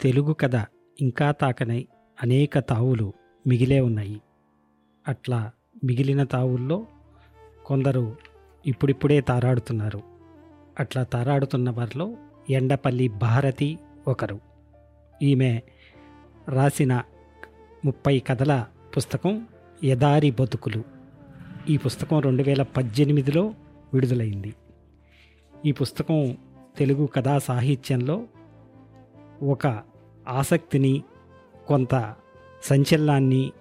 తెలుగు కథ ఇంకా తాకనై అనేక తావులు మిగిలే ఉన్నాయి. అట్లా మిగిలిన తావుల్లో కొందరు ఇప్పుడిప్పుడే తారాడుతున్నారు. అట్లా తారాడుతున్న వారిలో ఎండపల్లి భారతి ఒకరు. ఈమె రాసిన ముప్పై కథల పుస్తకం ఎదారి బతుకులు. ఈ పుస్తకం రెండు వేల పద్దెనిమిదిలో విడుదలైంది. ఈ పుస్తకం తెలుగు కథా సాహిత్యంలో ఒక ఆసక్తిని కొంత సంచలనాన్ని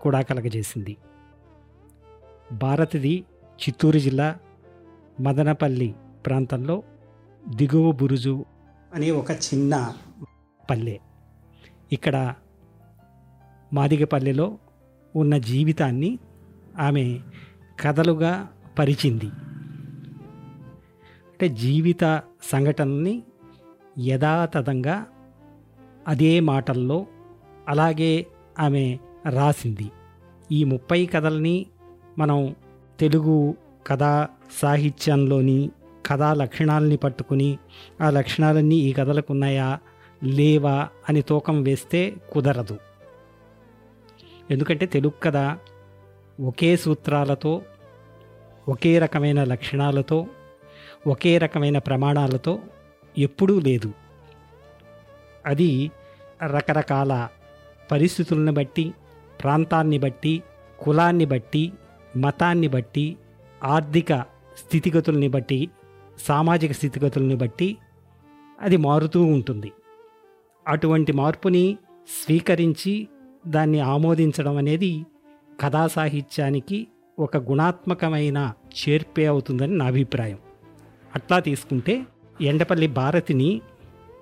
కూడా కలగజేసింది. భారతిది చిత్తూరు జిల్లా మదనపల్లి ప్రాంతంలో దిగువ బురుజు అనే ఒక చిన్న పల్లె. ఇక్కడ మాదిగపల్లెలో ఉన్న జీవితాన్ని ఆమె కథలుగా పరిచింది. అంటే జీవిత సంఘటనని యథాతథంగా అదే మాటల్లో అలాగే ఆమె రాసింది. ఈ ముప్పై కథల్ని మనం తెలుగు కథా సాహిత్యంలోని కథా లక్షణాలని పట్టుకుని ఆ లక్షణాలన్నీ ఈ కథలకు ఉన్నాయా లేవా అని తూకం వేస్తే కుదరదు. ఎందుకంటే తెలుగు కథ ఒకే సూత్రాలతో ఒకే రకమైన లక్షణాలతో ఒకే రకమైన ప్రమాణాలతో ఎప్పుడూ లేదు. అది రకరకాల పరిస్థితులను బట్టి ప్రాంతాన్ని బట్టి కులాన్ని బట్టి మతాన్ని బట్టి ఆర్థిక స్థితిగతుల్ని బట్టి సామాజిక స్థితిగతుల్ని బట్టి అది మారుతూ ఉంటుంది. అటువంటి మార్పుని స్వీకరించి దాన్ని ఆమోదించడం అనేది కథా సాహిత్యానికి ఒక గుణాత్మకమైన చేర్పే అవుతుందని నా అభిప్రాయం. అట్లా తీసుకుంటే ఎండపల్లి భారతిని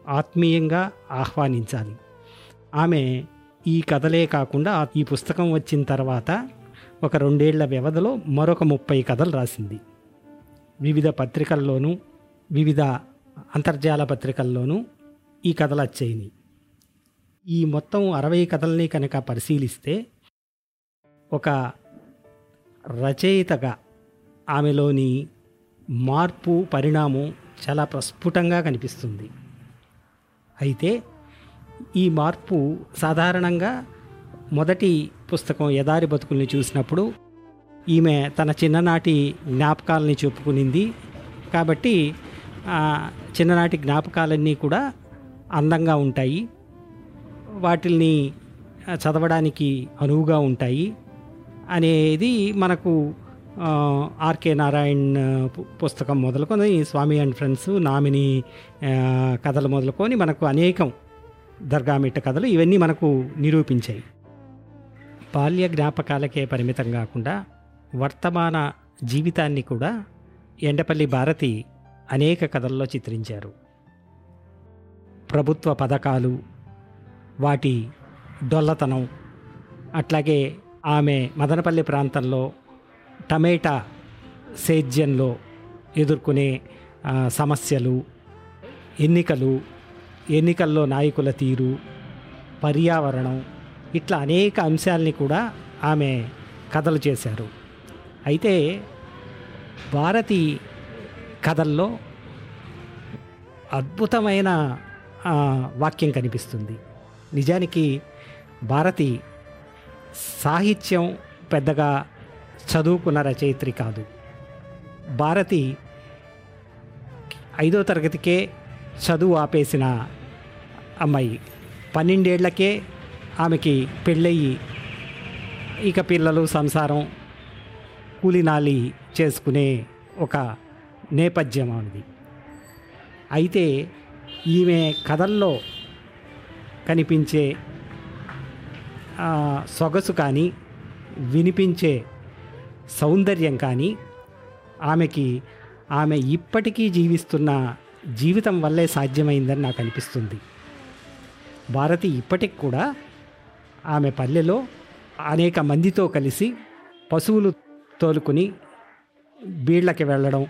ఆత్మీయంగా ఆహ్వానించాలి. ఆమె ఈ కథలే కాకుండా ఈ పుస్తకం వచ్చిన తర్వాత ఒక రెండేళ్ళ వ్యవధిలో మరొక ముప్పై కథలు రాసింది. వివిధ పత్రికల్లోనూ వివిధ అంతర్జాల పత్రికల్లోనూ ఈ కథలు వచ్చాయి. ఈ మొత్తం అరవై కథల్ని కనుక పరిశీలిస్తే ఒక రచయితగా ఆమెలోని మార్పు పరిణామం చాలా ప్రస్ఫుటంగా కనిపిస్తుంది. అయితే ఈ మార్పు సాధారణంగా మొదటి పుస్తకం ఎదారి బతుకుల్ని చూసినప్పుడు ఈమె తన చిన్ననాటి జ్ఞాపకాలని చెప్పుకునింది. కాబట్టి చిన్ననాటి జ్ఞాపకాలన్నీ కూడా అందంగా ఉంటాయి. వాటిల్ని చదవడానికి అనువుగా ఉంటాయి. అనేది మనకు ఆర్కే నారాయణ్ పుస్తకం మొదలుకొని స్వామి అండ్ ఫ్రెండ్స్ నామిని కథలు మొదలుకొని మనకు అనేకం దర్గామిట్ట కథలు ఇవన్నీ మనకు నిరూపించాయి. బాల్య జ్ఞాపకాలకే పరిమితం కాకుండా వర్తమాన జీవితాన్ని కూడా ఎండపల్లి భారతి అనేక కథల్లో చిత్రించారు. ప్రభుత్వ పథకాలు వాటి డొల్లతనం అట్లాగే ఆమె మదనపల్లి ప్రాంతంలో టమేటా సేద్యంలో ఎదుర్కొనే సమస్యలు ఎన్నికలు ఎన్నికల్లో నాయకుల తీరు పర్యావరణం ఇట్లా అనేక అంశాలని కూడా ఆమె కథలు చేశారు. అయితే భారతి కథల్లో అద్భుతమైన వాక్యం కనిపిస్తుంది. నిజానికి భారతి సాహిత్యం పెద్దగా చదువుకున్న రచయిత్రి కాదు. భారతి ఐదో తరగతికే చదువు ఆపేసిన అమ్మాయి. పన్నెండేళ్ళకే ఆమెకి పెళ్ళయి ఇక పిల్లలు సంసారం కూలినాలి చేసుకునే ఒక నేపథ్యం ఆమెది. అయితే ఈమె కథల్లో కనిపించే సొగసు కానీ వినిపించే సౌందర్యం కానీ ఆమెకి ఆమె ఇప్పటికీ జీవిస్తున్న జీవితం వల్లే సాధ్యమైందని నాకు అనిపిస్తుంది. భారతి ఇప్పటికి కూడా ఆమె పల్లెలో అనేక మందితో కలిసి పశువులు తోలుకుని బీళ్ళకి వెళ్ళడం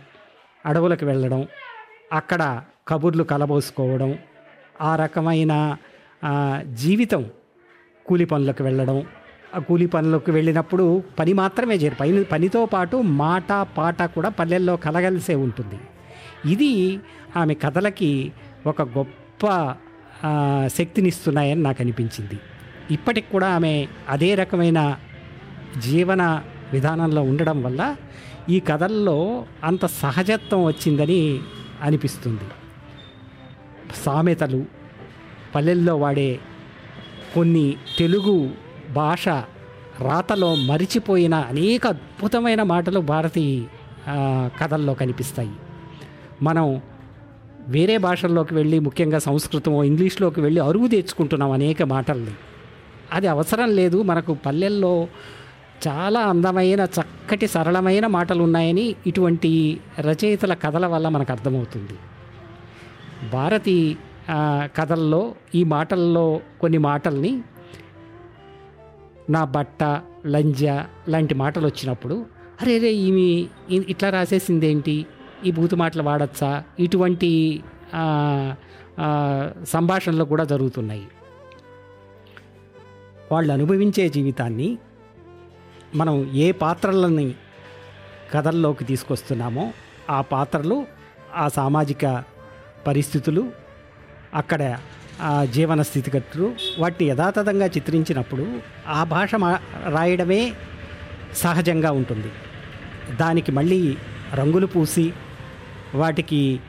అడవులకు వెళ్ళడం అక్కడ కబుర్లు కలబోసుకోవడం ఆ రకమైన జీవితం కూలి పనులకు వెళ్ళడం కూలి పనులకు వెళ్ళినప్పుడు పని మాత్రమే చేయరు. పని పనితో పాటు మాట పాట కూడా పల్లెల్లో కలగలిసే ఉంటుంది. ఇది ఆమె కథలకి ఒక గొప్ప శక్తినిస్తున్నాయని నాకు అనిపించింది. ఇప్పటికి కూడా ఆమె అదే రకమైన జీవన విధానంలో ఉండడం వల్ల ఈ కథల్లో అంత సహజత్వం వచ్చిందని అనిపిస్తుంది. సామెతలు పల్లెల్లో వాడే కొన్ని తెలుగు భాష రాతలో మరిచిపోయిన అనేక అద్భుతమైన మాటలు భారతీ కథల్లో కనిపిస్తాయి. మనం వేరే భాషల్లోకి వెళ్ళి ముఖ్యంగా సంస్కృతం ఇంగ్లీష్లోకి వెళ్ళి అరువు తెచ్చుకుంటున్నాం అనేక మాటల్ని. అది అవసరం లేదు మనకు పల్లెల్లో చాలా అందమైన చక్కటి సరళమైన మాటలు ఉన్నాయని ఇటువంటి రచయితల కథల వల్ల మనకు అర్థమవుతుంది. భారతీ కథల్లో ఈ మాటల్లో కొన్ని మాటల్ని నా బట్ట లంజ లాంటి మాటలు వచ్చినప్పుడు అరే రే ఈమె ఇట్లా రాసేసింది ఏంటి ఈ బూతు మాటలు వాడచ్చా? ఇటువంటి సంభాషణలు కూడా జరుగుతున్నాయి. వాళ్ళు అనుభవించే జీవితాన్ని మనం ఏ పాత్రలని కథల్లోకి తీసుకొస్తున్నామో ఆ పాత్రలు ఆ సామాజిక పరిస్థితులు అక్కడ జీవన స్థితిగతులు వాటిని యథాతథంగా చిత్రించినప్పుడు ఆ భాష మా- రాయడమే సహజంగా ఉంటుంది. దానికి మళ్ళీ రంగులు పూసి వాటికి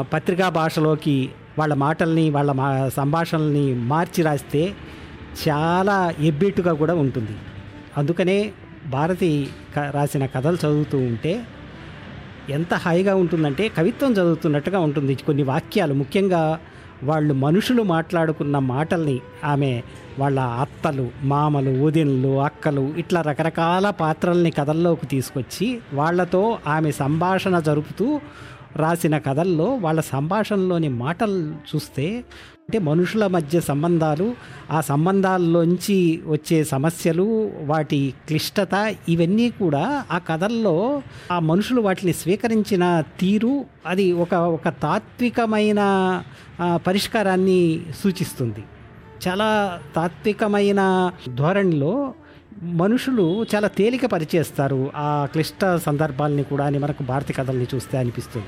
పత్రికా భాషలోకి వాళ్ళ మాటల్ని వాళ్ళ మా సంభాషణల్ని మార్చి రాస్తే చాలా ఎబ్బెట్టుగా కూడా ఉంటుంది. అందుకనే భారతి క- రాసిన కథలు చదువుతూ ఉంటే ఎంత హాయిగా ఉంటుందంటే కవిత్వం చదువుతున్నట్టుగా ఉంటుంది. కొన్ని వాక్యాలు ముఖ్యంగా వాళ్ళు మనుషులు మాట్లాడుకున్న మాటల్ని ఆమె వాళ్ళ అత్తలు మామలు వదినలు అక్కలు ఇట్లా రకరకాల పాత్రల్ని కథల్లోకి తీసుకొచ్చి వాళ్ళతో ఆమె సంభాషణ జరుపుతూ రాసిన కథల్లో వాళ్ళ సంభాషణలోని మాటలు చూస్తే అంటే మనుషుల మధ్య సంబంధాలు ఆ సంబంధాల్లోంచి వచ్చే సమస్యలు వాటి క్లిష్టత ఇవన్నీ కూడా ఆ కథల్లో ఆ మనుషులు వాటిని స్వీకరించిన తీరు అది ఒక ఒక తాత్వికమైన పరిష్కారాన్ని సూచిస్తుంది. చాలా తాత్వికమైన ధోరణిలో మనుషులు చాలా తేలిక పరిచేస్తారు. ఆ క్లిష్ట సందర్భాల్ని కూడా అని మనకు భారతీయ కథల్ని చూస్తే అనిపిస్తుంది.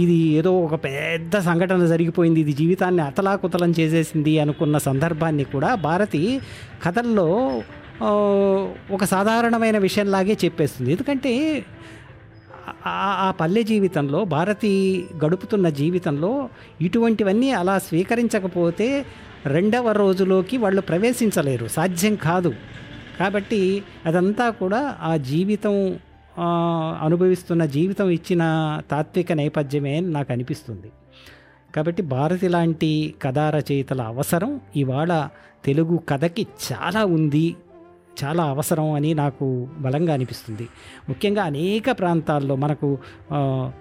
ఇది ఏదో ఒక పెద్ద సంఘటన జరిగిపోయింది. ఇది జీవితాన్ని అతలాకుతలం చేసేసింది అనుకున్న సందర్భాన్ని కూడా భారతి కథల్లో ఒక సాధారణమైన విషయంలాగే చెప్పేస్తుంది. ఎందుకంటే ఆ- ఆ పల్లె జీవితంలో భారతి గడుపుతున్న జీవితంలో ఇటువంటివన్నీ అలా స్వీకరించకపోతే రెండవ రోజులోకి వాళ్ళు ప్రవేశించలేరు. సాధ్యం కాదు. కాబట్టి అదంతా కూడా ఆ జీవితం అనుభవిస్తున్న జీవితం ఇచ్చిన తాత్విక నేపథ్యమే అని నాకు అనిపిస్తుంది. కాబట్టి భారతి లాంటి కథా రచయితల అవసరం. ఇవాళ తెలుగు కథకి చాలా ఉంది. చాలా అవసరం అని నాకు బలంగా అనిపిస్తుంది. ముఖ్యంగా అనేక ప్రాంతాల్లో మనకు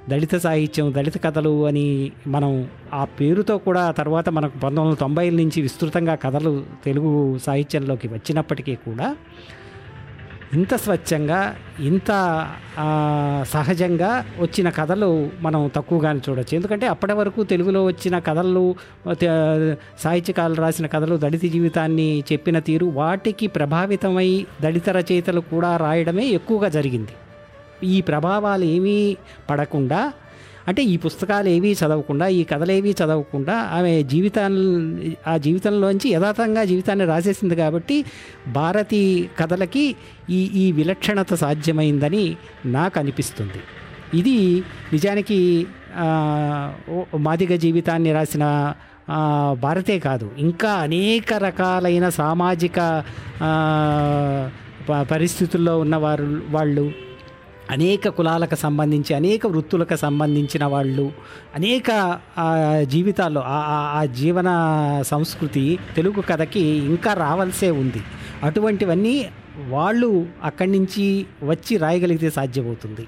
దళిత సాహిత్యం దళిత కథలు అని మనం ఆ పేరుతో కూడా తర్వాత మనకు పంతొమ్మిది వందల తొంభైల నుంచి విస్తృతంగా కథలు తెలుగు సాహిత్యంలోకి వచ్చినప్పటికీ కూడా ఇంత స్వచ్ఛంగా ఇంత సహజంగా వచ్చిన కథలు మనం తక్కువగానే చూడొచ్చు. ఎందుకంటే అప్పటి వరకు తెలుగులో వచ్చిన కథలు సాహిత్యకాలు రాసిన కథలు దళిత జీవితాన్ని చెప్పిన తీరు వాటికి ప్రభావితమై దళిత రచయితలు కూడా రాయడమే ఎక్కువగా జరిగింది. ఈ ప్రభావాలు ఏమీ పడకుండా అంటే ఈ పుస్తకాలు ఏవి చదవకుండా ఈ కథలేవీ చదవకుండా ఆమె జీవితాన్ని ఆ జీవితంలోంచి యథాతంగా జీవితాన్ని రాసేసింది కాబట్టి భారతి కథలకి ఈ ఈ విలక్షణత సాధ్యమైందని నాకు అనిపిస్తుంది ఇది నిజానికి మాదిగ జీవితాన్ని రాసిన భారతే కాదు ఇంకా అనేక రకాలైన సామాజిక ప- పరిస్థితుల్లో ఉన్నవారు వాళ్ళు అనేక కులాలకు సంబంధించి అనేక వృత్తులకు సంబంధించిన వాళ్ళు అనేక జీవితాల్లో ఆ ఆ- ఆ జీవన సంస్కృతి తెలుగు కథకి ఇంకా రావాల్సే ఉంది. అటువంటివన్నీ వాళ్ళు అక్కడి నుంచి వచ్చి రాయగలిగితే సాధ్యమవుతుంది.